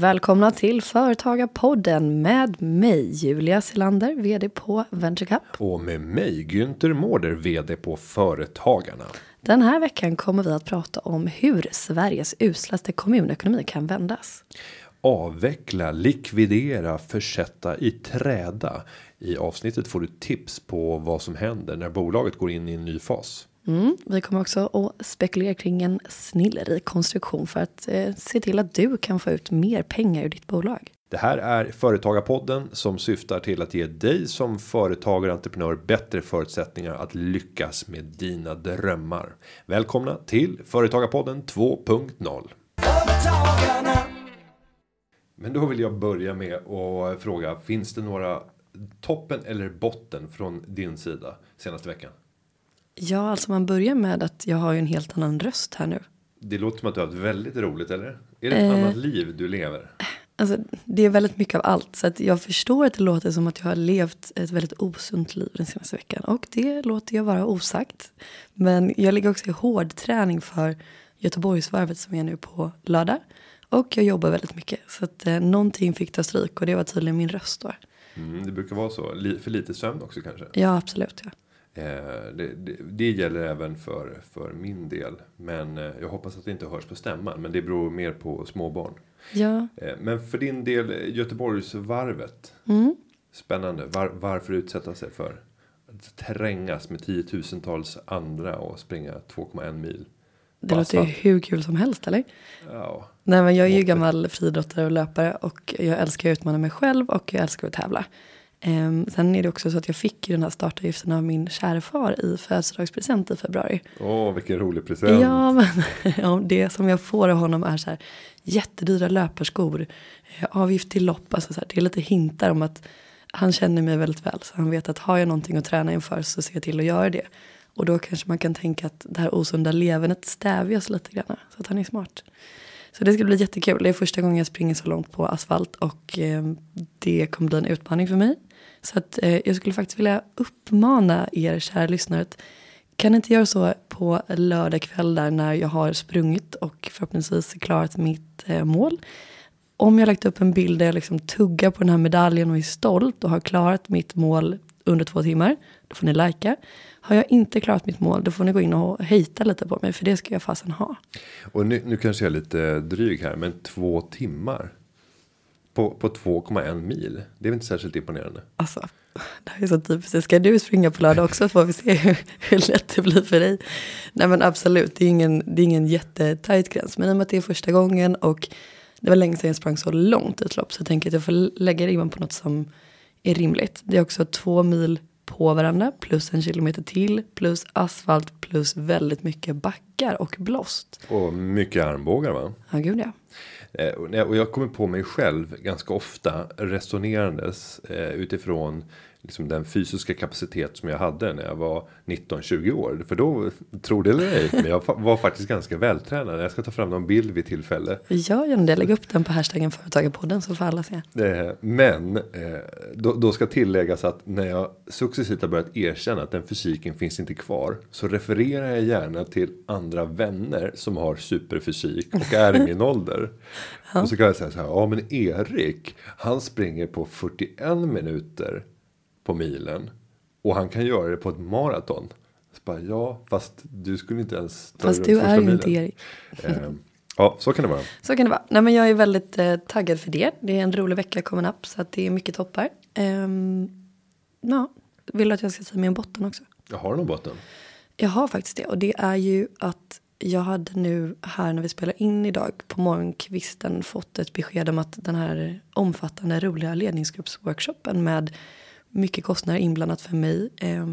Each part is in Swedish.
Välkomna till Företagarpodden med mig Julia Selander, vd på VentureCup. Och med mig Günther Mårder, vd på Företagarna. Den här veckan kommer vi att prata om hur Sveriges uslaste kommunekonomi kan vändas. Avveckla, likvidera, försätta i träda. I avsnittet får du tips på vad som händer när bolaget går in i en ny fas. Mm, vi kommer också att spekulera kring en snillerik konstruktion för att eh, se till att du kan få ut mer pengar ur ditt bolag. Det här är Företagarpodden som syftar till att ge dig som företagare och entreprenör bättre förutsättningar att lyckas med dina drömmar. Välkomna till Företagarpodden 2.0. Företagarna. Men då vill jag börja med att fråga. Finns det några toppen eller botten från din sida senaste veckan? Ja, alltså man börjar med att jag har ju en helt annan röst här nu. Det låter som att du har ett väldigt roligt eller? Är det ett Eh. annat liv du lever? Alltså, det är väldigt mycket av allt. Så att jag förstår att det låter som att jag har levt ett väldigt osunt liv den senaste veckan. Och det låter jag vara osagt. Men jag ligger också i hård träning för Göteborgsvarvet som är nu på lördag. Och jag jobbar väldigt mycket. Så att eh, någonting fick ta stryk och det var tydligen min röst då. Mm, det brukar vara så. För lite sömn också kanske. Ja, absolut. Ja. Eh, det, det, det gäller även för, för min del. Men eh, jag hoppas att det inte hörs på stämman. Men det beror mer på småbarn. ja. Eh, men för din del Göteborgsvarvet. Mm. Spännande. Var, varför utsätta sig för att trängas med tiotusentals andra och springa 2,1 mil. Det låter ju hur kul som helst, eller? Ja, Nej, men jag är ju gammal friidrottare och löpare och jag älskar att utmana mig själv och jag älskar att tävla. Ehm, sen är det också så att jag fick ju den här startavgiften av min kära far i födelsedagspresent i februari. åh vilken rolig present. Ja, men ja, det som jag får av honom är så här jättedyra löparskor, eh, avgift till lopp, alltså så här, det är lite hintar om att han känner mig väldigt väl så han vet att har jag någonting att träna inför så ser jag till att göra det. Och då kanske man kan tänka att det här osunda levernet stävjas lite grann så att han är smart. Så det ska bli jättekul. Det är första gången jag springer så långt på asfalt och eh, det kommer bli en utmaning för mig. Så att eh, jag skulle faktiskt vilja uppmana er kära lyssnare att kan inte göra så på lördag kväll där när jag har sprungit och förhoppningsvis klarat mitt eh, mål. Om jag lagt upp en bild där jag liksom tuggar på den här medaljen och är stolt och har klarat mitt mål under två timmar, då får ni lajka. Har jag inte klarat mitt mål, då får ni gå in och hejta lite på mig, för det ska jag fasen ha. Och nu, nu kanske jag är lite dryg här. Men två timmar. På, på 2,1 mil. Det är väl inte särskilt imponerande. Alltså, det här är så typiskt. Ska du springa på lördag också får vi se hur, hur lätt det blir för dig. Nej men absolut, det är ingen, det är ingen jättetajt gräns. Men i och med att det är första gången och det var länge sedan jag sprang så långt ett lopp. Så jag tänker att jag får lägga ribban på något som är rimligt. Det är också två mil på varandra plus en kilometer till plus asfalt plus väldigt mycket backar och blåst. Och mycket armbågar va? Ja gud ja. Eh, och jag kommer på mig själv ganska ofta resonerandes eh, utifrån liksom den fysiska kapacitet som jag hade när jag var 19-20 år. För då, tro det eller ej, men jag var faktiskt ganska vältränad. Jag ska ta fram någon bild vid tillfälle. Gör gärna det, lägg upp den på hashtaggen företagarpodden så får alla se. Eh, Men eh, då, då ska tilläggas att när jag successivt har börjat erkänna att den fysiken finns inte kvar. Så refererar jag gärna till andra vänner som har superfysik och är i min ålder. Och så kan jag säga så här, ja men Erik, han springer på 41 minuter på milen. Och han kan göra det på ett maraton. Så bara, ja, fast du skulle inte ens ta Fast du är ju inte. Erik. Eh, Ja, så kan det vara. Så kan det vara. Nej, men jag är väldigt eh, taggad för det. Det är en rolig vecka coming up så att det är mycket toppar. Ehm, ja, vill du att jag ska säga min botten också? Jag har någon botten. Jag har faktiskt det och det är ju att jag hade nu här när vi spelar in idag på morgonkvisten fått ett besked om att den här omfattande roliga ledningsgruppsworkshopen med mycket kostnader inblandat för mig eh,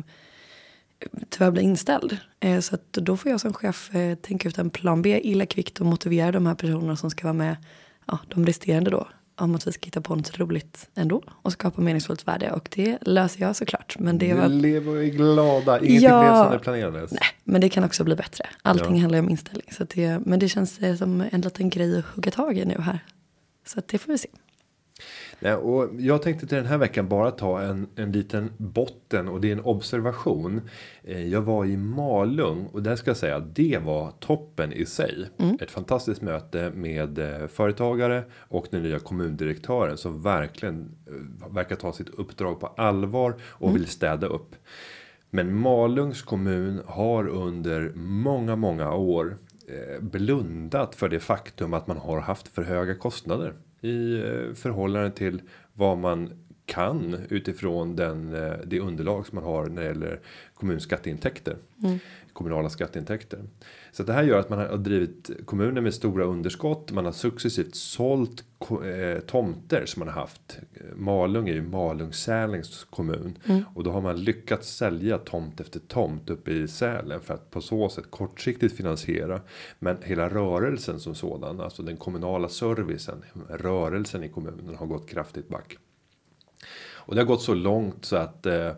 tyvärr blir inställd. Eh, så att då får jag som chef eh, tänka ut en plan B illa kvickt och motivera de här personerna som ska vara med, ja, de resterande då, om att vi ska hitta på något roligt ändå och skapa meningsfullt värde. Och det löser jag såklart. Men det var lever och är glada. Ingenting Ja. blev som det planerades. Nej, men det kan också bli bättre. Allting Ja. handlar om inställning. Så det, men det känns eh, som en liten grej att hugga tag i nu här. Så att det får vi se. Nej, och jag tänkte till den här veckan bara ta en, en liten botten och det är en observation. Eh, Jag var i Malung och där ska jag säga att det var toppen i sig. Ett fantastiskt möte med eh, företagare och den nya kommundirektören som verkligen eh, verkar ta sitt uppdrag på allvar och vill städa upp. Men Malungs kommun har under många, många år blundat för det faktum att man har haft för höga kostnader i eh, förhållande till vad man kan utifrån den eh, det underlag som man har när det gäller kommunskatteintäkter. Mm. Kommunala skatteintäkter. Så det här gör att man har drivit kommuner med stora underskott. Man har successivt sålt eh, tomter som man har haft. Malung är ju Malung-Sälings kommun och då har man lyckats sälja tomt efter tomt uppe i Sälen för att på så sätt kortsiktigt finansiera. Men hela rörelsen som sådan, alltså den kommunala servicen, rörelsen i kommunen har gått kraftigt back. Och det har gått så långt så att eh,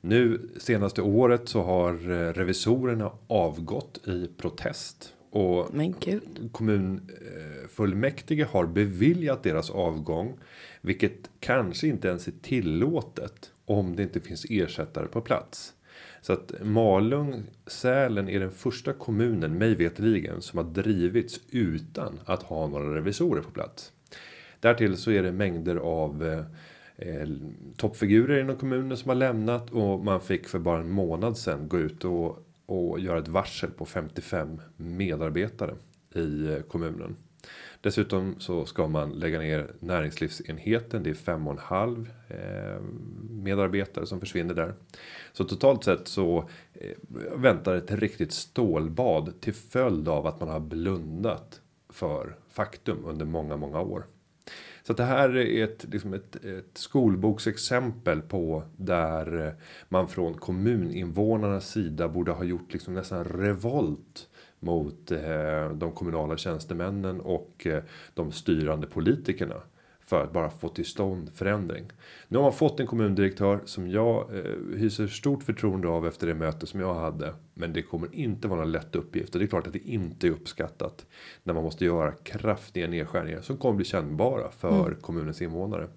nu senaste året så har eh, revisorerna avgått i protest. Och Men gud. kommunfullmäktige har beviljat deras avgång. Vilket kanske inte ens är tillåtet om det inte finns ersättare på plats. Så att Malung, Sälen är den första kommunen, mig veterligen, som har drivits utan att ha några revisorer på plats. Därtill så är det mängder av eh, toppfigurer inom kommunen som har lämnat och man fick för bara en månad sedan gå ut och, och göra ett varsel på 55 medarbetare i eh, kommunen. Dessutom så ska man lägga ner näringslivsenheten. Det är fem och en halv eh, medarbetare som försvinner där. Så totalt sett så eh, väntar ett riktigt stålbad till följd av att man har blundat för faktum under många, många år. Så att det här är ett, liksom ett, ett skolboksexempel på där man från kommuninvånarnas sida borde ha gjort liksom nästan revolt mot eh, de kommunala tjänstemännen och eh, de styrande politikerna för att bara få till stånd förändring. Nu har man fått en kommundirektör som jag eh, hyser stort förtroende av efter det möte som jag hade. Men det kommer inte vara någon lätt uppgift och det är klart att det inte är uppskattat när man måste göra kraftiga nedskärningar som kommer bli kännbara för kommunens invånare.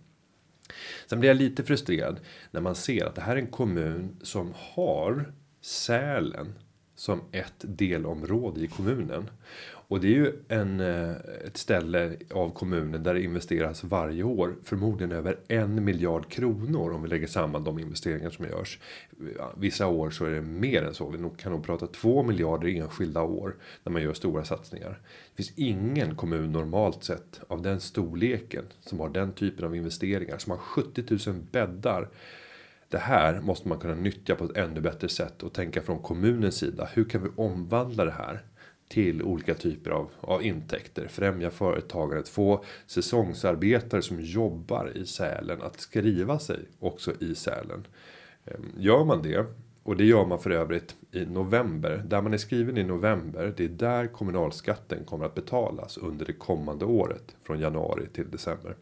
Sen blir jag lite frustrerad när man ser att det här är en kommun som har Sälen som ett delområde i kommunen. Och det är ju en, eh, ett ställe av kommunen där det investeras varje år förmodligen över en miljard kronor om vi lägger samman de investeringar som görs. Vissa år så är det mer än så. Vi kan nog prata två miljarder enskilda år när man gör stora satsningar. Det finns ingen kommun normalt sett av den storleken som har den typen av investeringar som har 70 000 bäddar det här måste man kunna nyttja på ett ännu bättre sätt och tänka från kommunens sida. Hur kan vi omvandla det här till olika typer av, av intäkter, främja företagandet, få säsongsarbetare som jobbar i Sälen att skriva sig också i Sälen. Ehm, gör man det och det gör man för övrigt i november. Där man är skriven i november. Det är där kommunalskatten kommer att betalas under det kommande året. Från januari till december.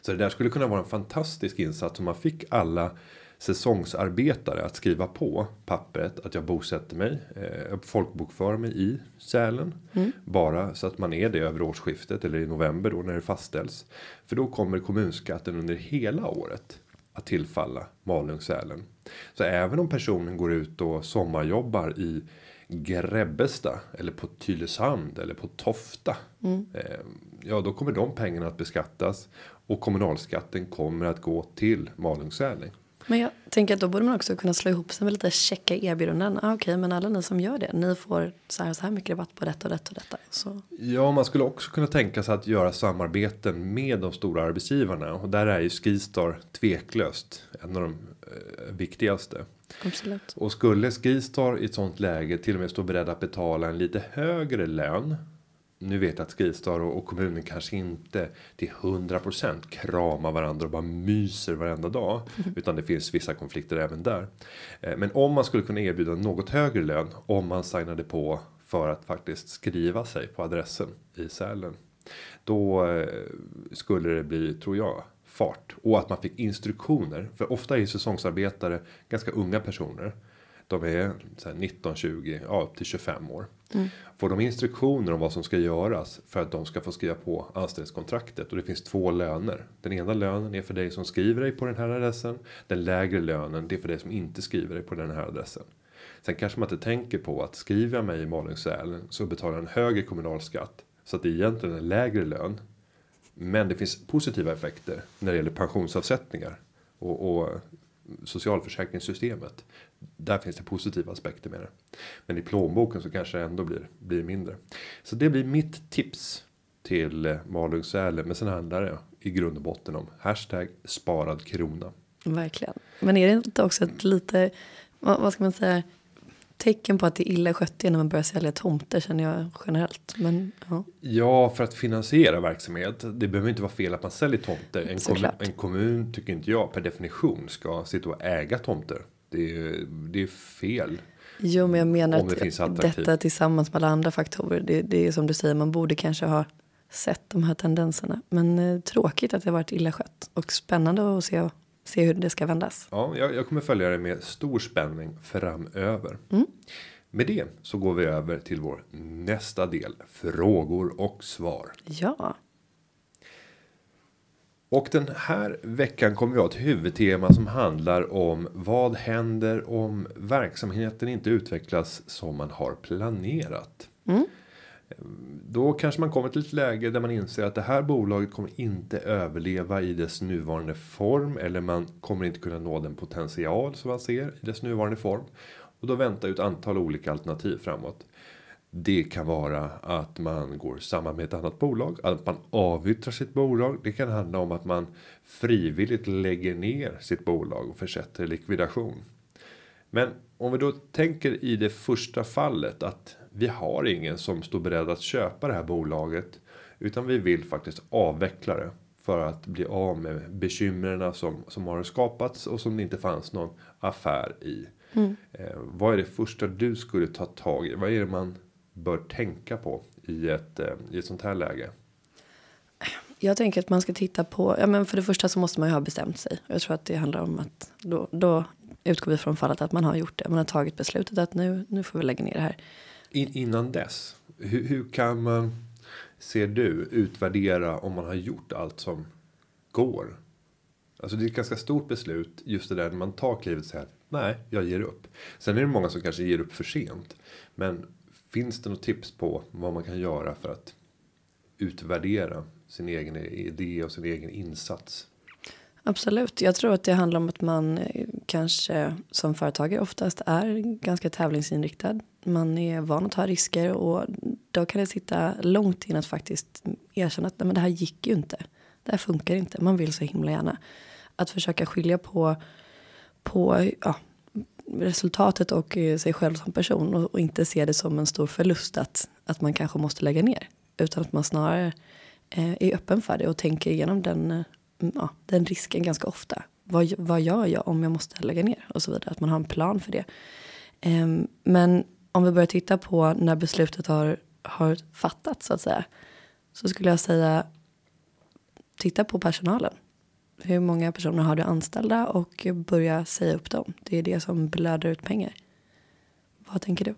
Så det där skulle kunna vara en fantastisk insats om man fick alla säsongsarbetare att skriva på pappret att jag bosätter mig, eh, folkbokför mig i Sälen. Bara så att man är det över årsskiftet eller i november då när det fastställs. För då kommer kommunskatten under hela året att tillfalla Malung-Sälen. Så även om personen går ut och sommarjobbar i Grebbestad eller på Tylösand eller på Tofta. Eh, ja, då kommer de pengarna att beskattas och kommunalskatten kommer att gå till Malung-Säling. Men jag tänker att då borde man också kunna slå ihop sig med lite checka erbjudanden. Ah, Okej, men alla ni som gör det, ni får så här så här mycket rabatt på detta och detta och detta. Så, Ja, man skulle också kunna tänka sig att göra samarbeten med de stora arbetsgivarna och där är ju Skistar tveklöst en av de eh, viktigaste. absolut. Och skulle Skistar i ett sånt läge till och med stå beredda att betala en lite högre lön. Nu vet jag att Skistar och, och kommunen kanske inte till 100% kramar varandra och bara myser varenda dag. Utan det finns vissa konflikter även där. Eh, Men om man skulle kunna erbjuda något högre lön om man signade på för att faktiskt skriva sig på adressen i Sälen. Då eh, skulle det bli, tror jag, fart. Och att man fick instruktioner. För ofta är säsongsarbetare ganska unga personer. De är så här 19, 20, ja upp till 25 år. Får de instruktioner om vad som ska göras för att de ska få skriva på anställningskontraktet och det finns två löner. Den ena lönen är för dig som skriver dig på den här adressen. Den lägre lönen det är för dig som inte skriver dig på den här adressen. Sen kanske man inte tänker på att skriver jag mig i Malung-Sälen så betalar jag en högre kommunalskatt. Så att det är egentligen en lägre lön. Men det finns positiva effekter när det gäller pensionsavsättningar. Och, och socialförsäkringssystemet. Där finns det positiva aspekter med det. Men i plånboken så kanske det ändå blir, blir mindre. Så det blir mitt tips till eh, Malung-Sälen. Men sen handlar det i grund och botten om hashtag sparad krona. Verkligen. Men är det inte också ett lite, vad, ska man säga, tecken på att det är illa skött när man börjar sälja tomter känner jag generellt. Men ja, Ja, för att finansiera verksamhet. Det behöver inte vara fel att man säljer tomter. En, kommun, en kommun tycker inte jag per definition ska sitta och äga tomter. Det är, det är fel. jo men jag menar det att detta tillsammans med alla andra faktorer. Det, det är som du säger, man borde kanske ha sett de här tendenserna. Men eh, tråkigt att det varit illa skött. Och spännande att se, se hur det ska vändas. Ja, jag, jag kommer följa det med stor spänning framöver. Med det så går vi över till vår nästa del. Frågor och svar. Ja, Och den här veckan kommer vi ha ett huvudtema som handlar om vad händer om verksamheten inte utvecklas som man har planerat. Då kanske man kommer till ett läge där man inser att det här bolaget kommer inte överleva i dess nuvarande form eller man kommer inte kunna nå den potential som man ser i dess nuvarande form. Och då väntar ju ett antal olika alternativ framåt. Det kan vara att man går samman med ett annat bolag, att man avyttrar sitt bolag. Det kan handla om att man frivilligt lägger ner sitt bolag och försätter likvidation. Men om vi då tänker i det första fallet att vi har ingen som står beredd att köpa det här bolaget. Utan vi vill faktiskt avveckla det. För att bli av med bekymren som, som har skapats och som det inte fanns någon affär i. Eh, vad är det första du skulle ta tag i? Vad är det man bör tänka på i ett, eh, i ett sånt här läge? jag tänker att man ska titta på, ja men för det första så måste man ju ha bestämt sig. Jag tror att det handlar om att då, då utgår vi från fallet att man har gjort det. Man har tagit beslutet att nu, nu får vi lägga ner det här. In, innan dess, hur, hur kan man, ser du, utvärdera om man har gjort allt som går? Alltså det är ett ganska stort beslut, just det där när man tar klivet och säger nej, jag ger upp. Sen är det många som kanske ger upp för sent. Men finns det något tips på vad man kan göra för att utvärdera sin egen idé och sin egen insats? Absolut. Jag tror att det handlar om att man eh, kanske som företagare oftast är ganska tävlingsinriktad. Man är van att ta risker och då kan det sitta långt in att faktiskt erkänna att nej, men det här gick ju inte. Det här funkar inte. Man vill så himla gärna. Att försöka skilja på, på ja, resultatet och eh, sig själv som person och, och inte se det som en stor förlust att, att man kanske måste lägga ner. Utan att man snarare eh, är öppen för det och tänker igenom den, eh, ja, den risken ganska ofta. Vad, vad gör jag om jag måste lägga ner och så vidare. Att man har en plan för det. Eh, men om vi börjar titta på när beslutet har, har fattats så att säga. Så skulle jag säga titta på personalen. Hur många personer har du anställda och börja säga upp dem. Det är det som blöder ut pengar. Vad tänker du?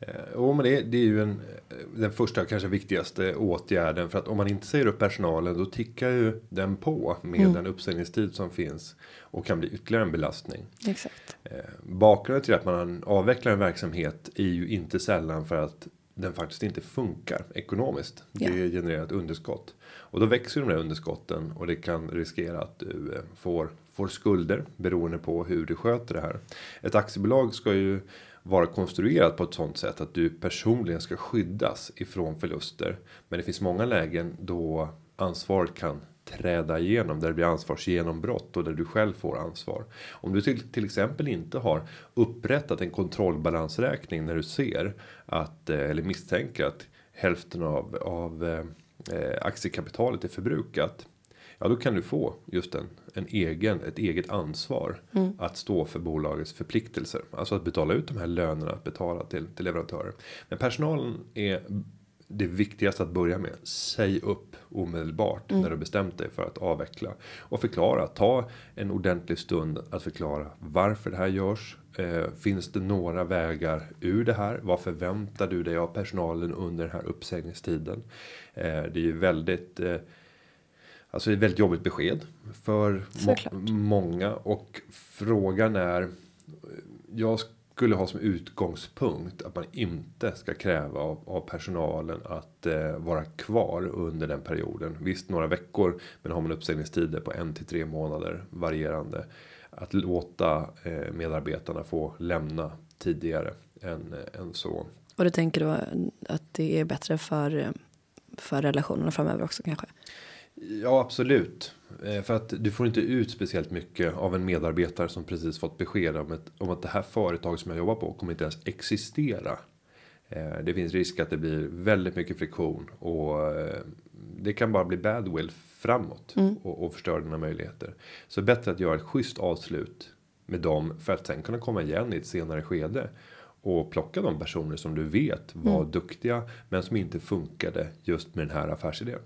Eh, Jo, men det, det är ju en, eh, den första kanske viktigaste åtgärden. För att om man inte säger upp personalen då tickar ju den på med den uppsägningstid som finns. Och kan bli ytterligare en belastning. Exakt. Eh, bakgrunden till att man avvecklar en verksamhet är ju inte sällan för att den faktiskt inte funkar ekonomiskt. Det genererar ett underskott. Och då växer de där underskotten och det kan riskera att du eh, får, får skulder beroende på hur du sköter det här. Ett aktiebolag ska ju vara konstruerat på ett sånt sätt att du personligen ska skyddas ifrån förluster. Men det finns många lägen då ansvaret kan träda igenom där det blir ansvarsgenombrott och där du själv får ansvar. Om du till, till exempel inte har upprättat en kontrollbalansräkning när du ser att eh, eller misstänker att hälften av, av eh, aktiekapitalet är förbrukat. Ja, då kan du få just en, en egen, ett eget ansvar att stå för bolagets förpliktelser. Alltså att betala ut de här lönerna, att betala till, till leverantörer. Men personalen är det viktigaste att börja med. Säg upp omedelbart när du bestämt dig för att avveckla och förklara. Ta en ordentlig stund att förklara varför det här görs. Eh, finns det några vägar ur det här? Vad förväntar du dig av personalen under den här uppsägningstiden? Eh, det är ju väldigt eh, Alltså ett väldigt jobbigt besked för må många och frågan är. Jag skulle ha som utgångspunkt att man inte ska kräva av, av personalen att eh, vara kvar under den perioden. Visst några veckor, men har man uppsägningstider på en till tre månader varierande. Att låta eh, medarbetarna få lämna tidigare än, eh, än så. Och du tänker då att det är bättre för, eh, för relationerna framöver också kanske? Ja, absolut. För att du får inte ut speciellt mycket av en medarbetare som precis fått besked om, ett, om att det här företaget som jag jobbar på kommer inte ens existera. Det finns risk att det blir väldigt mycket friktion och det kan bara bli badwill framåt och, och förstöra dina möjligheter. Så bättre att göra ett schysst avslut med dem för att sen kunna komma igen i ett senare skede och plocka de personer som du vet var duktiga men som inte funkade just med den här affärsidén.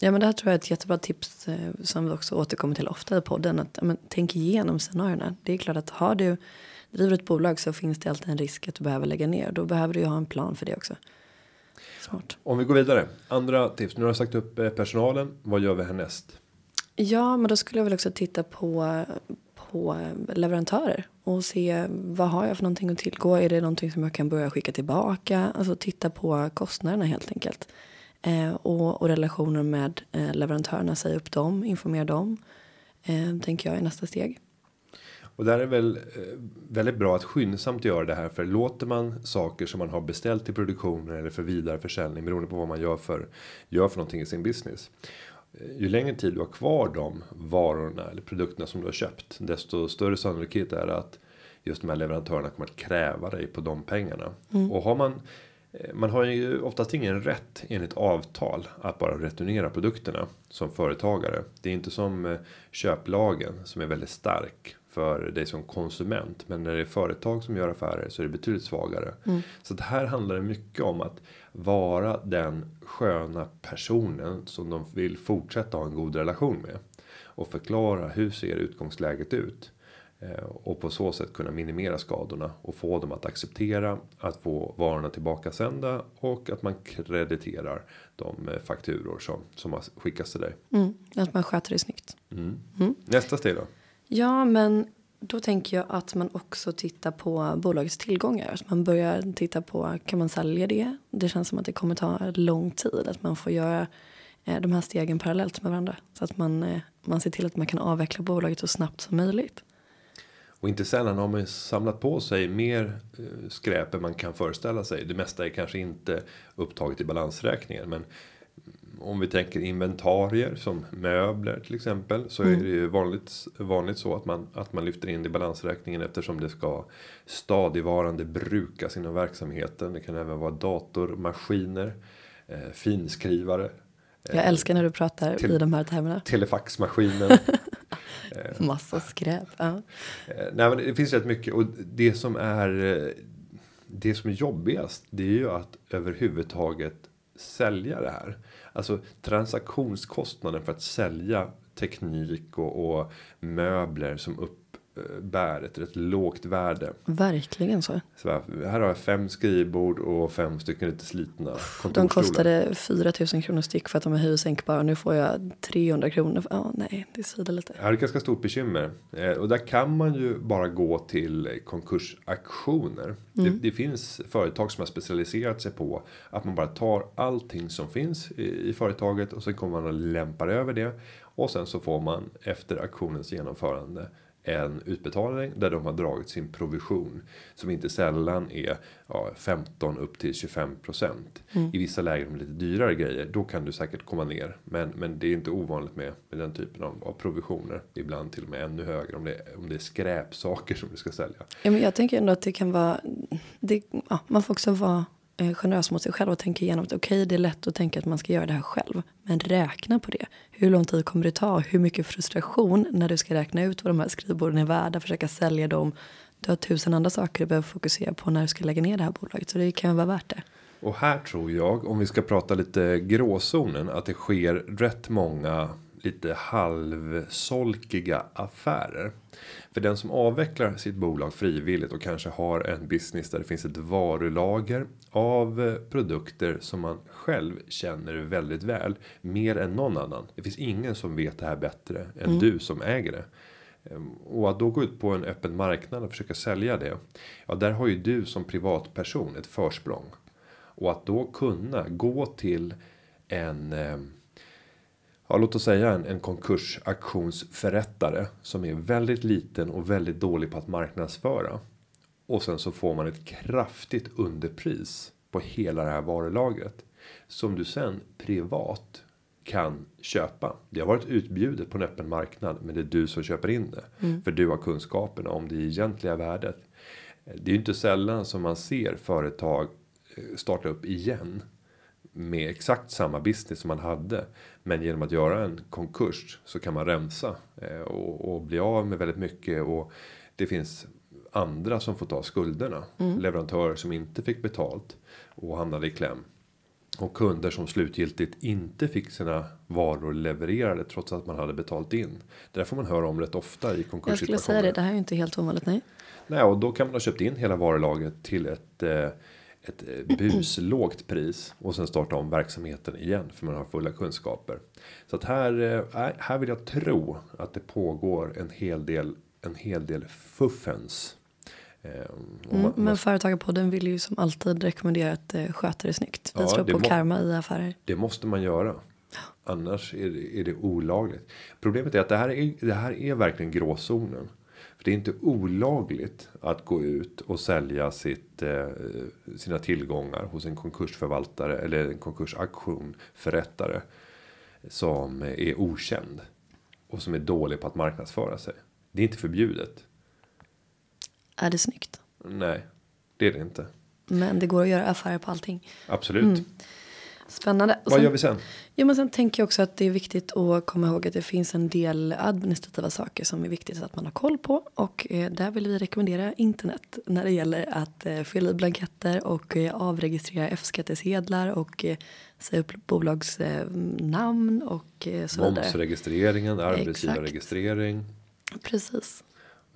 Ja men det här tror jag är ett jättebra tips eh, som vi också återkommer till ofta i podden. Att men, tänk igenom scenarierna. Det är klart att har du driver ett bolag så finns det alltid en risk att du behöver lägga ner. Då behöver du ju ha en plan för det också. Smart. Om vi går vidare. Andra tips. Nu har jag sagt upp eh, personalen. Vad gör vi härnäst? Ja men då skulle jag väl också titta på, på leverantörer. Och se vad har jag för någonting att tillgå. Är det någonting som jag kan börja skicka tillbaka. Alltså titta på kostnaderna helt enkelt. Eh, och, och relationer med eh, leverantörerna. Säga upp dem, informera dem. Eh, tänker jag är nästa steg. Och där är väl eh, väldigt bra att skyndsamt göra det här. För låter man saker som man har beställt till produktionen eller för vidareförsäljning. Beroende på vad man gör för, gör för någonting i sin business. Eh, Ju längre tid du har kvar de varorna eller produkterna som du har köpt. Desto större sannolikhet är det att just de här leverantörerna kommer att kräva dig på de pengarna. Och har man eh, man har ju oftast ingen rätt enligt avtal att bara returnera produkterna som företagare. Det är inte som köplagen som är väldigt stark för dig som konsument. Men när det är företag som gör affärer så är det betydligt svagare. Så det här handlar det mycket om att vara den sköna personen som de vill fortsätta ha en god relation med. Och förklara hur ser utgångsläget ut. Eh, Och på så sätt kunna minimera skadorna och få dem att acceptera att få varorna tillbaka sända och att man krediterar de eh, fakturor som, som har skickats till dig. Mm, att man sköter det snyggt. Nästa steg då? Ja, men då tänker jag att man också tittar på bolagets tillgångar. Att man börjar titta på, kan man sälja det? Det känns som att det kommer ta lång tid. Att man får göra eh, de här stegen parallellt med varandra. Så att man, eh, man ser till att man kan avveckla bolaget så snabbt som möjligt. Och inte sällan har man samlat på sig mer eh, skräp än man kan föreställa sig. Det mesta är kanske inte upptaget i balansräkningen. Men om vi tänker inventarier som möbler till exempel. Så är det ju vanligt, vanligt så att man, att man lyfter in det i balansräkningen. Eftersom det ska stadigvarande brukas inom verksamheten. Det kan även vara datormaskiner. Eh, finskrivare. Jag älskar när du pratar till- i de här termerna. Telefaxmaskinen. Massa skräp. Ja. Eh, Nej men det finns rätt mycket och det som är eh, det som är jobbigast det är ju att överhuvudtaget sälja det här. Alltså transaktionskostnaden för att sälja teknik och, och möbler som uppbär ett rätt lågt värde. Verkligen så. Så här, här har jag fem skrivbord och fem stycken lite slitna De kostade 4 000 kronor styck för att de är hyressänkbara. Nu får jag 300 kronor. Ja, nej, det svider lite. Det är ett ganska stort bekymmer. Eh, och där kan man ju bara gå till konkursaktioner. Det, det finns företag som har specialiserat sig på att man bara tar allting som finns i, i företaget och sen kommer man och lämpar över det. Och sen så får man efter auktionens genomförande en utbetalning där de har dragit sin provision. Som inte sällan är ja, 15 upp till 25 procent. I vissa lägen med lite dyrare grejer. Då kan du säkert komma ner. Men, men det är inte ovanligt med, med den typen av, av provisioner. Ibland till och med ännu högre om det, om det är skräpsaker som du ska sälja. Ja, men jag tänker ändå att det kan vara. Det, ja, man får också vara eh, generös mot sig själv och tänka igenom att okej, det är lätt att tänka att man ska göra det här själv. Men räkna på det. Hur lång tid kommer det ta? Hur mycket frustration när du ska räkna ut vad de här skrivborden är värda, försöka sälja dem. Du har tusen andra saker du behöver fokusera på när du ska lägga ner det här bolaget. Så det kan vara värt det. Och här tror jag, om vi ska prata lite gråzonen, att det sker rätt många lite halvsolkiga affärer. För den som avvecklar sitt bolag frivilligt och kanske har en business där det finns ett varulager av eh, produkter som man själv känner väldigt väl. Mer än någon annan. Det finns ingen som vet det här bättre än du som äger det. Ehm, Och att då gå ut på en öppen marknad och försöka sälja det. Ja, där har ju du som privatperson ett försprång. Och att då kunna gå till en ehm, Ja, låt oss säga en, en konkursaktionsförrättare som är väldigt liten och väldigt dålig på att marknadsföra. Och sen så får man ett kraftigt underpris på hela det här varulagret. Som du sen privat kan köpa. Det har varit utbjudet på en öppen marknad men det är du som köper in det. För du har kunskaperna om det egentliga värdet. Det är ju inte sällan som man ser företag eh, starta upp igen med exakt samma business som man hade. Men genom att göra en konkurs så kan man rensa eh, och, och bli av med väldigt mycket. Och det finns andra som får ta skulderna. Leverantörer som inte fick betalt och hamnade i kläm. Och kunder som slutgiltigt inte fick sina varor levererade trots att man hade betalt in. Det där får man höra om rätt ofta i Jag skulle konkurssituationer. säga det, det här är ju inte helt ovanligt nej. Nej, och då kan man ha köpt in hela varulagret till ett, eh, ett eh, buslågt pris och sen starta om verksamheten igen för man har fulla kunskaper. Så att här, eh, här vill jag tro att det pågår en hel del, en hel del fuffens. Eh, Mm, man- men Företagarpodden vill ju som alltid rekommendera att sköta det snyggt. Vi Ja, det på karma i affärer. Det måste man göra. Annars är det, är det olagligt. Problemet är att det här är, det här är verkligen gråzonen. Det är inte olagligt att gå ut och sälja sitt, eh, sina tillgångar hos en konkursförvaltare eller en konkursaktion förrättare. Som är okänd. Och som är dålig på att marknadsföra sig. Det är inte förbjudet. Är det snyggt? Nej, det är det inte. Men det går att göra affärer på allting. Absolut. Spännande. Och Vad sen- gör vi sen? Ja, men sen tänker jag också att det är viktigt att komma ihåg att det finns en del administrativa saker som är viktigt att man har koll på. Och eh, där vill vi rekommendera internet när det gäller att eh, fylla i blanketter och eh, avregistrera F-skattesedlar och eh, säga upp bolagsnamn och eh, så vidare. Momsregistreringen, arbetsgivarregistrering. Precis.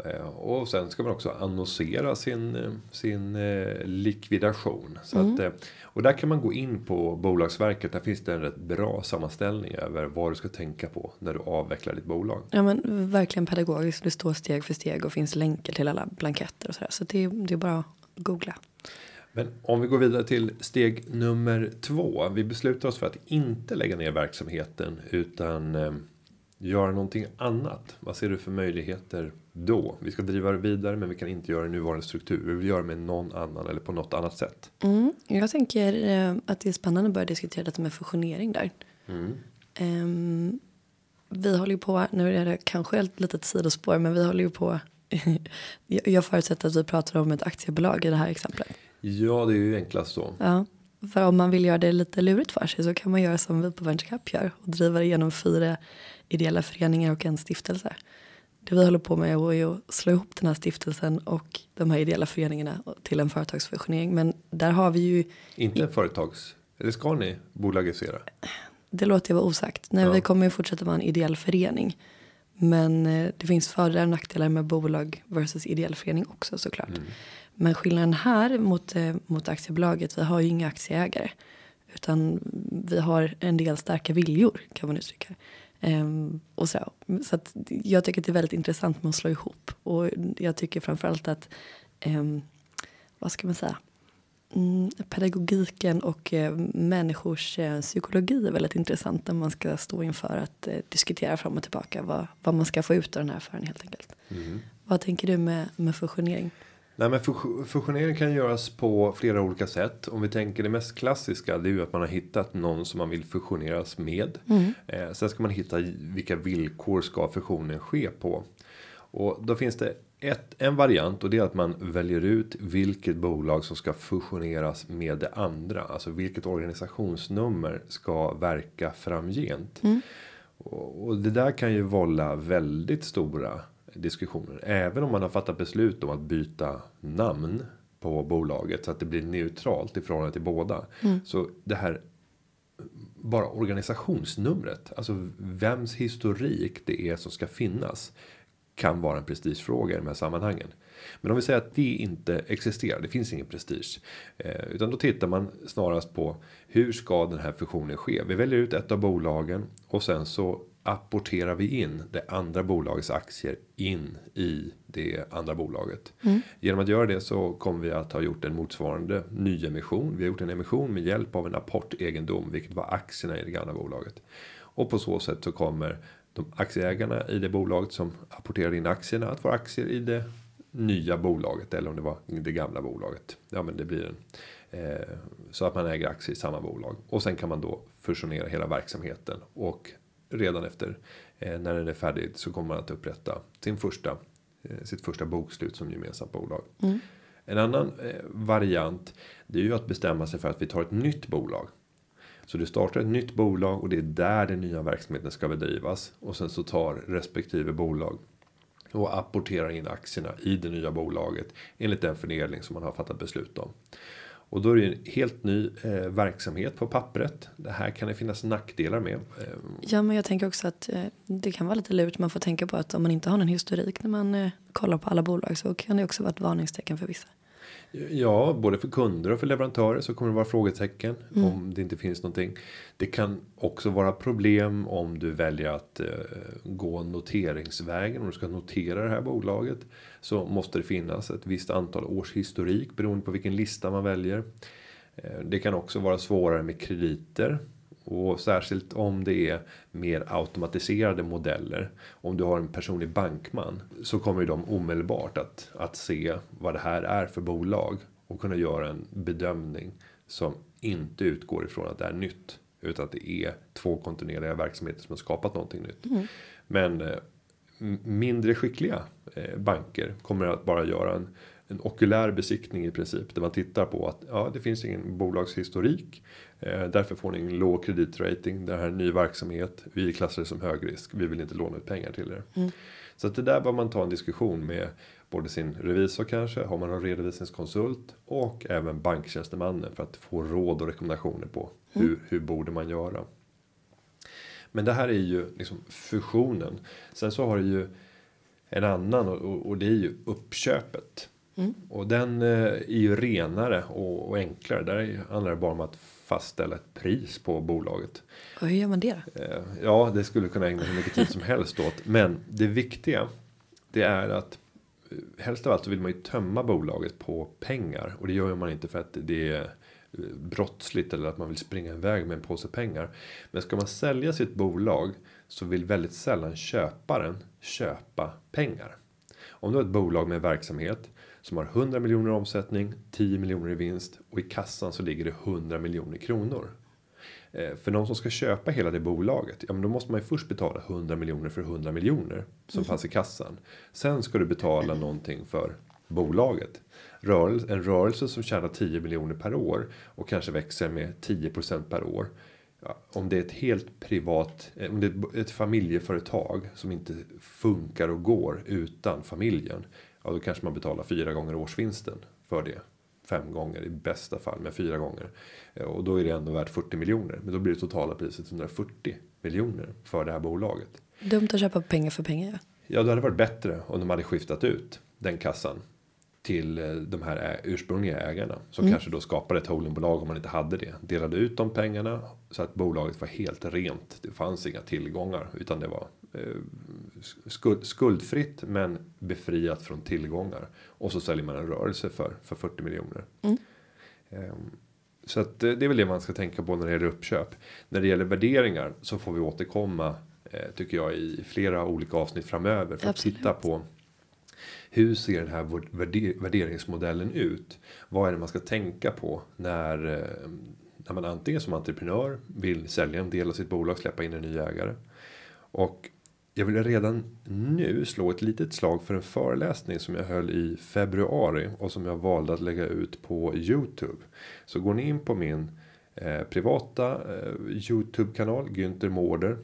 Eh, Och sen ska man också annonsera sin, eh, sin eh, likvidation. Så Mm. att, eh, och där kan man gå in på Bolagsverket. Där finns det en rätt bra sammanställning över vad du ska tänka på när du avvecklar ditt bolag. Ja men verkligen pedagogiskt. Det står steg för steg och finns länkar till alla blanketter och sådär. Så det, är- det är bara att googla. Men om vi går vidare till steg nummer två. Vi beslutar oss för att inte lägga ner verksamheten utan eh, göra någonting annat. Vad ser du för möjligheter då? Vi ska driva det vidare men vi kan inte göra det i nuvarande struktur. Vi vill göra det med någon annan eller på något annat sätt. Mm, jag tänker eh, att det är spännande att börja diskutera detta med fusionering där. Ehm, vi håller ju på, nu är det kanske ett litet sidospår, men vi håller ju på. jag förutsätter att vi pratar om ett aktiebolag i det här exemplet. Ja, det är ju enklast så. Ja, för om man vill göra det lite lurigt för sig så kan man göra som vi på Venture Cup gör och driva igenom fyra ideella föreningar och en stiftelse. Det vi håller på med är att slå ihop den här stiftelsen och de här ideella föreningarna till en företagsfusionering. Men där har vi ju Inte en företags... Eller ska ni bolagisera? Det låter jag vara osagt. Nej, Ja. Vi kommer ju fortsätta vara en ideell förening. Men eh, det finns fördelar och nackdelar med bolag versus ideell förening också såklart. Men skillnaden här mot, eh, mot aktiebolaget, vi har ju inga aktieägare. Utan vi har en del starka viljor kan man uttrycka. Ehm, och så så jag tycker att det är väldigt intressant med att slå ihop. Och jag tycker framförallt att, ehm, vad ska man säga? Mm, pedagogiken och eh, människors eh, psykologi är väldigt intressant när man ska stå inför att eh, diskutera fram och tillbaka vad, vad man ska få ut av den här affären helt enkelt. Vad tänker du med, med fusionering? Nej, men fus- fusionering kan göras på flera olika sätt. Om vi tänker det mest klassiska. Det är ju att man har hittat någon som man vill fusioneras med. Eh, sen ska man hitta vilka villkor ska fusionen ske på. Och då finns det ett, en variant och det är att man väljer ut vilket bolag som ska fusioneras med det andra. Alltså vilket organisationsnummer ska verka framgent. Och, och det där kan ju vålla väldigt stora diskussioner. Även om man har fattat beslut om att byta namn. på bolaget så att det blir neutralt i förhållande till båda. Så det här bara organisationsnumret, alltså vems historik det är som ska finnas kan vara en prestigefråga i de här sammanhangen. Men om vi säger att det inte existerar, det finns ingen prestige. Eh, utan då tittar man snarast på hur ska den här fusionen ske? Vi väljer ut ett av bolagen och sen så apporterar vi in det andra bolagets aktier in i det andra bolaget. Genom att göra det så kommer vi att ha gjort en motsvarande nyemission. Vi har gjort en emission med hjälp av en apportegendom, vilket var aktierna i det gamla bolaget. Och på så sätt så kommer de aktieägarna i det bolaget som apporterar in aktierna att få aktier i det nya bolaget eller om det var det gamla bolaget. Ja, men det blir en eh, så att man äger aktier i samma bolag och sen kan man då fusionera hela verksamheten och redan efter eh, när den är färdig så kommer man att upprätta sin första eh, sitt första bokslut som gemensamt bolag. En annan eh, variant det är ju att bestämma sig för att vi tar ett nytt bolag. Så du startar ett nytt bolag och det är där den nya verksamheten ska bedrivas och sen så tar respektive bolag och apporterar in aktierna i det nya bolaget enligt den fördelning som man har fattat beslut om. Och då är det ju en helt ny eh, verksamhet på pappret. Det här kan det finnas nackdelar med. Eh, ja, men jag tänker också att eh, det kan vara lite lurt. Man får tänka på att om man inte har någon historik när man eh, kollar på alla bolag så kan det också vara ett varningstecken för vissa. Ja, både för kunder och för leverantörer så kommer det vara frågetecken om det inte finns någonting. Det kan också vara problem om du väljer att eh, gå noteringsvägen. Om du ska notera det här bolaget så måste det finnas ett visst antal års historik beroende på vilken lista man väljer. Eh, det kan också vara svårare med krediter. Och särskilt om det är mer automatiserade modeller. Om du har en personlig bankman. Så kommer ju de omedelbart att, att se vad det här är för bolag. Och kunna göra en bedömning. Som inte utgår ifrån att det är nytt. Utan att det är två kontinuerliga verksamheter som har skapat någonting nytt. Men eh, mindre skickliga eh, banker kommer att bara göra en, en okulär besiktning i princip. Där man tittar på att ja, det finns ingen bolagshistorik. Eh, därför får ni en låg kreditrating. Det här är en ny verksamhet. Vi klassar det som hög risk. Vi vill inte låna ut pengar till er. Så att det där bör man ta en diskussion med både sin revisor kanske. Har man en redovisningskonsult. Och även banktjänstemannen. För att få råd och rekommendationer på hur, hur borde man göra. Men det här är ju liksom fusionen. Sen så har det ju en annan och, och det är ju uppköpet. Och den eh, är ju renare och, enklare. Där är- handlar det bara om att fastställa ett pris på bolaget. Och hur gör man det? Eh, Ja, det skulle kunna ägna hur mycket tid som helst åt. Men det viktiga, det är att eh, helst av allt så vill man ju tömma bolaget på pengar. Och det gör man inte för att det är brottsligt eller att man vill springa iväg med en påse pengar. Men ska man sälja sitt bolag så vill väldigt sällan köparen köpa pengar. Om du har ett bolag med verksamhet som har 100 miljoner i omsättning, 10 miljoner i vinst och i kassan så ligger det 100 miljoner kronor. Eh, För någon som ska köpa hela det bolaget, ja men då måste man ju först betala 100 miljoner för 100 miljoner som fanns i kassan. Sen ska du betala någonting för bolaget. Rörelse, en rörelse som tjänar 10 miljoner per år och kanske växer med 10% per år. Ja, om det är ett helt privat, eh, om det är ett familjeföretag som inte funkar och går utan familjen. Ja, då kanske man betalar fyra gånger årsvinsten för det. Fem gånger i bästa fall, men fyra gånger. Eh, Och då är det ändå värt 40 miljoner. Men då blir det totala priset 140 miljoner för det här bolaget. Dumt att köpa pengar för pengar. Ja. Ja, det hade varit bättre om de hade skiftat ut den kassan till eh, de här ursprungliga ägarna som kanske då skapade ett holdingbolag om man inte hade det. Delade ut de pengarna så att bolaget var helt rent. Det fanns inga tillgångar utan det var skuld, skuldfritt men befriat från tillgångar. Och så säljer man en rörelse för, för 40 miljoner. Ehm, Så att eh, det är väl det man ska tänka på när det gäller uppköp. När det gäller värderingar så får vi återkomma eh, tycker jag i flera olika avsnitt framöver för att Absolut. titta på hur ser den här värd- värde- värderingsmodellen ut? Vad är det man ska tänka på när, eh, när man antingen som entreprenör vill sälja en del av sitt bolag, släppa in en ny ägare. Och jag vill redan nu slå ett litet slag för en föreläsning som jag höll i februari och som jag valde att lägga ut på Youtube. Så går ni in på min eh, privata eh, Youtube-kanal Günther Mårder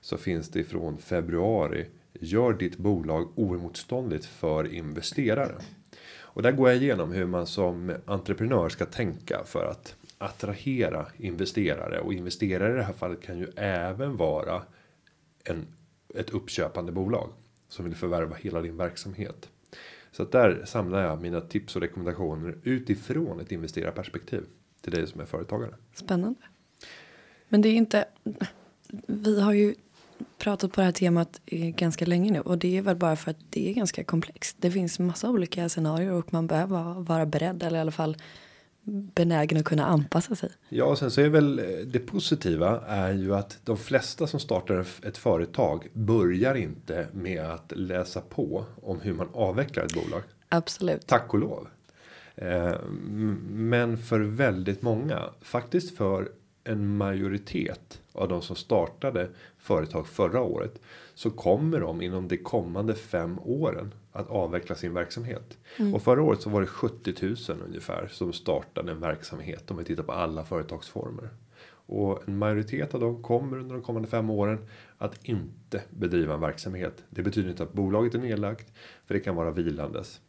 så finns det ifrån februari gör ditt bolag oemotståndligt för investerare. Och där går jag igenom hur man som entreprenör ska tänka för att attrahera investerare och investerare i det här fallet kan ju även vara en ett uppköpande bolag som vill förvärva hela din verksamhet. Så att där samlar jag mina tips och rekommendationer utifrån ett investerarperspektiv till dig som är företagare. Spännande. Men det är inte. Vi har ju pratat på det här temat ganska länge nu och det är väl bara för att det är ganska komplext. Det finns massa olika scenarier och man behöver vara beredd eller i alla fall benägen att kunna anpassa sig. Ja, och sen så är väl eh, det positiva är ju att de flesta som startar ett företag börjar inte med att läsa på om hur man avvecklar ett bolag. Absolut. Tack och lov. Eh, men för väldigt många, faktiskt för en majoritet av de som startade företag förra året så kommer de inom de kommande fem åren att avveckla sin verksamhet. Mm. Och förra året så var det 70 000 ungefär som startade en verksamhet om vi tittar på alla företagsformer. Och en majoritet av dem kommer under de kommande fem åren att inte bedriva en verksamhet. Det betyder inte att bolaget är nedlagt, för det kan vara vilandes.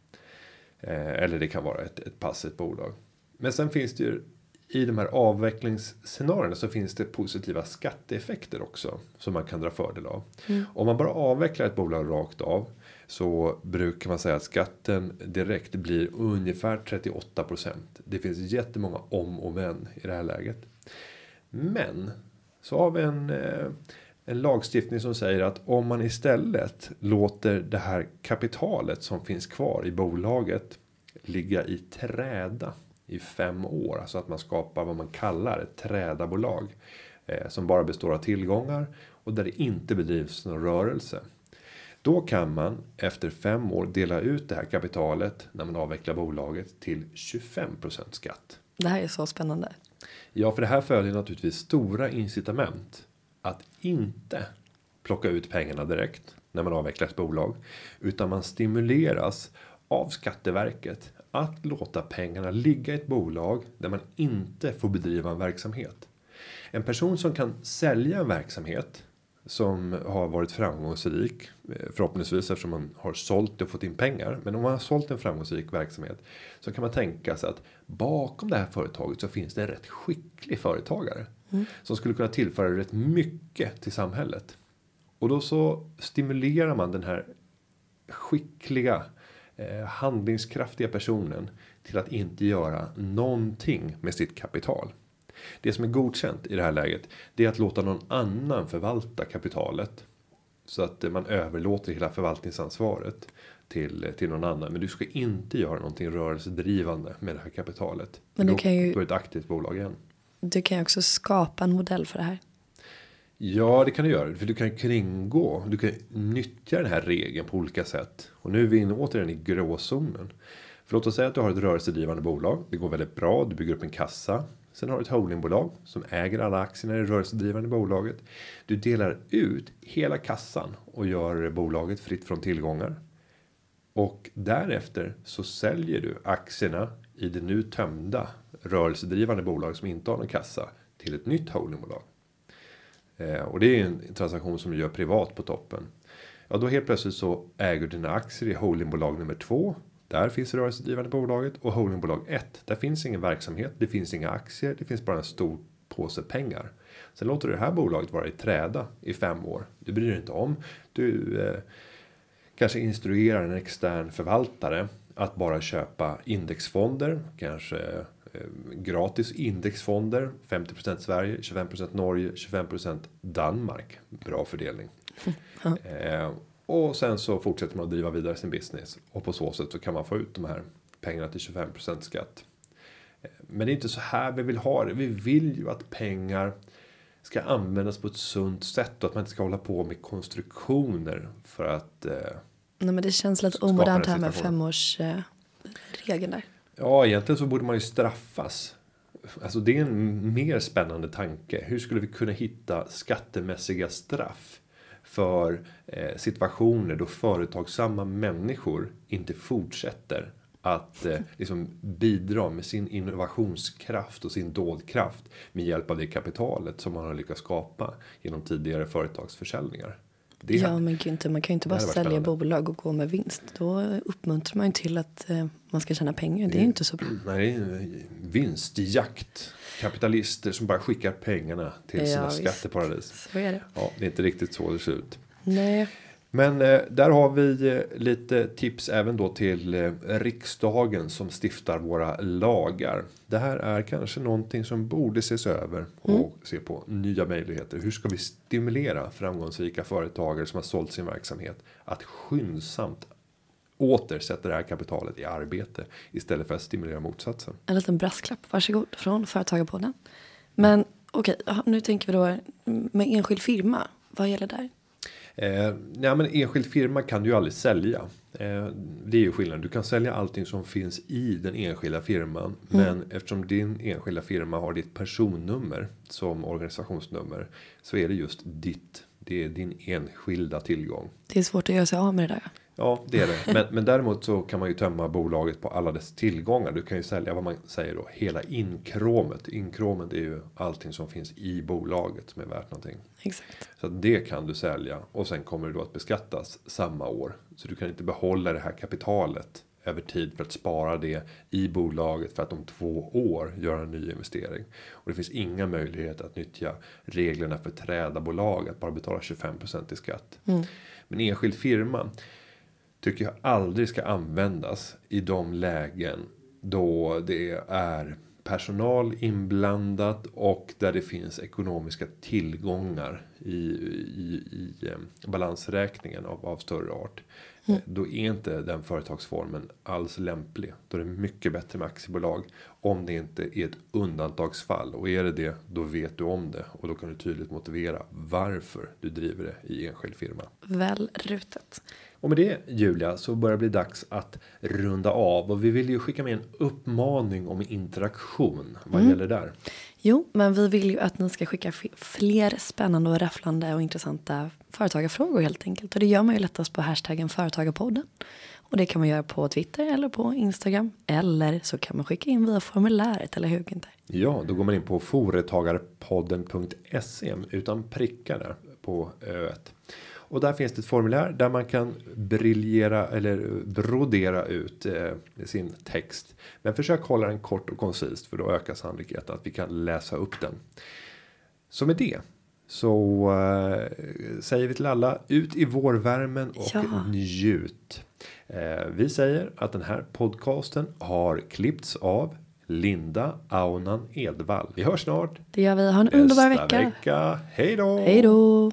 Eh, eller det kan vara ett, ett passivt bolag. Men sen finns det ju i de här avvecklingsscenarierna så finns det positiva skatteeffekter också som man kan dra fördel av. Mm. Om man bara avvecklar ett bolag rakt av så brukar man säga att skatten direkt blir ungefär 38% Det finns jättemånga om och men i det här läget. Men så har vi en, eh, en lagstiftning som säger att om man istället låter det här kapitalet som finns kvar i bolaget ligga i träda i fem år. Alltså att man skapar vad man kallar ett trädabolag. Eh, som bara består av tillgångar och där det inte bedrivs någon rörelse. Då kan man efter fem år dela ut det här kapitalet när man avvecklar bolaget till 25% skatt. Det här är så spännande. Ja, för det här följer naturligtvis stora incitament att inte plocka ut pengarna direkt när man avvecklar ett bolag, utan man stimuleras av Skatteverket att låta pengarna ligga i ett bolag där man inte får bedriva en verksamhet. En person som kan sälja en verksamhet som har varit framgångsrik eh, förhoppningsvis eftersom man har sålt och fått in pengar. Men om man har sålt en framgångsrik verksamhet så kan man tänka sig att bakom det här företaget så finns det en rätt skicklig företagare mm. som skulle kunna tillföra rätt mycket till samhället. Och då så stimulerar man den här skickliga handlingskraftiga personen till att inte göra någonting med sitt kapital. Det som är godkänt i det här läget det är att låta någon annan förvalta kapitalet. Så att man överlåter hela förvaltningsansvaret till, till någon annan. Men du ska inte göra någonting rörelsedrivande med det här kapitalet. Men du kan ju. Då är ett aktivt bolag igen. Du kan ju också skapa en modell för det här. Ja, det kan du göra. För du kan kringgå. Du kan nyttja den här regeln på olika sätt. Och nu är vi inne återigen i gråzonen. För låt oss säga att du har ett rörelsedrivande bolag. Det går väldigt bra. Du bygger upp en kassa. Sen har du ett holdingbolag som äger alla aktierna i det rörelsedrivande bolaget. Du delar ut hela kassan och gör bolaget fritt från tillgångar. Och därefter så säljer du aktierna i det nu tömda rörelsedrivande bolag som inte har någon kassa till ett nytt holdingbolag. Eh, och det är en transaktion som du gör privat på toppen. Ja, då helt plötsligt så äger du dina aktier i holdingbolag nummer två där finns rörelsedrivande bolaget och holdingbolag 1. Där finns ingen verksamhet, det finns inga aktier, det finns bara en stor påse pengar. Sen låter du det här bolaget vara i träda i fem år. Du bryr dig inte om. Du eh, kanske instruerar en extern förvaltare att bara köpa indexfonder, kanske gratis indexfonder. 50% Sverige, 25% Norge, 25% Danmark. Bra fördelning. eh, och sen så fortsätter man att driva vidare sin business. Och på så sätt så kan man få ut de här pengarna till 25% skatt. Men det är inte så här vi vill ha det. Vi vill ju att pengar ska användas på ett sunt sätt och att man inte ska hålla på med konstruktioner för att. Eh, Nej, men det känns lite omodernt här med femårsregeln eh, där. Ja, egentligen så borde man ju straffas. Alltså det är en mer spännande tanke. Hur skulle vi kunna hitta skattemässiga straff för eh, situationer då företagsamma människor inte fortsätter att eh, liksom bidra med sin innovationskraft och sin doldkraft med hjälp av det kapitalet som man har lyckats skapa genom tidigare företagsförsäljningar. Det, Ja men Günther, man kan ju inte bara sälja spännande. bolag och gå med vinst. Då uppmuntrar man ju till att eh, man ska tjäna pengar. Det är ju inte så bra. Nej, vinstjakt. Kapitalister som bara skickar pengarna till sina Ja, visst. skatteparadis. Så är det. Ja, det är inte riktigt så det ser ut. Nej, Men eh, där har vi eh, lite tips även då till eh, riksdagen som stiftar våra lagar. Det här är kanske någonting som borde ses över och se på nya möjligheter. Hur ska vi stimulera framgångsrika företagare som har sålt sin verksamhet att skyndsamt återsätta det här kapitalet i arbete istället för att stimulera motsatsen. en liten brasklapp. Varsågod från Företagarpodden. Men okej, ja, nu tänker vi då mm, med enskild firma. Vad gäller där? Eh, ja, men enskild firma kan du ju aldrig sälja. Eh, det är ju skillnaden. Du kan sälja allting som finns i den enskilda firman. Men eftersom din enskilda firma har ditt personnummer som organisationsnummer. Så är det just ditt. Det är din enskilda tillgång. Det är svårt att göra sig av med det där. Ja, det är det. Men, men däremot så kan man ju tömma bolaget på alla dess tillgångar. Du kan ju sälja vad man säger då. Hela inkråmet. Inkråmet är ju allting som finns i bolaget som är värt någonting. Exakt. Så det kan du sälja och sen kommer det då att beskattas samma år. Så du kan inte behålla det här kapitalet över tid för att spara det i bolaget för att om två år göra en ny investering. Och det finns inga möjligheter att nyttja reglerna för trädarbolag att bara betala 25% i skatt. Men enskild firma tycker jag aldrig ska användas i de lägen då det är personal inblandat och där det finns ekonomiska tillgångar i, i, i eh, balansräkningen av, av större art. Eh, Då är inte den företagsformen alls lämplig. Då är det mycket bättre med aktiebolag. Om det inte är ett undantagsfall. Och är det det, då vet du om det. Och då kan du tydligt motivera varför du driver det i enskild firma. Väl rutet. Och med det Julia så börjar det bli dags att runda av och vi vill ju skicka med en uppmaning om interaktion. Vad gäller där? Jo, men vi vill ju att ni ska skicka fler spännande och rafflande och intressanta företagarfrågor helt enkelt. Och det gör man ju lättast på hashtaggen företagarpodden. Och det kan man göra på Twitter eller på Instagram. Eller så kan man skicka in via formuläret, eller hur Günther? Ja, då går man in på företagarpodden.se utan prickar där på öet. Och där finns det ett formulär där man kan briljera eller brodera ut eh, sin text. Men försök hålla den kort och koncist för då ökar sannolikheten att vi kan läsa upp den. Så med det så eh, säger vi till alla ut i vårvärmen och Ja. njut. Eh, vi säger att den här podcasten har klippts av Linda Aunan Edvall. Vi hörs snart. Det gör vi. Ha en underbar Nästa vecka. vecka. Hej då! Hej då!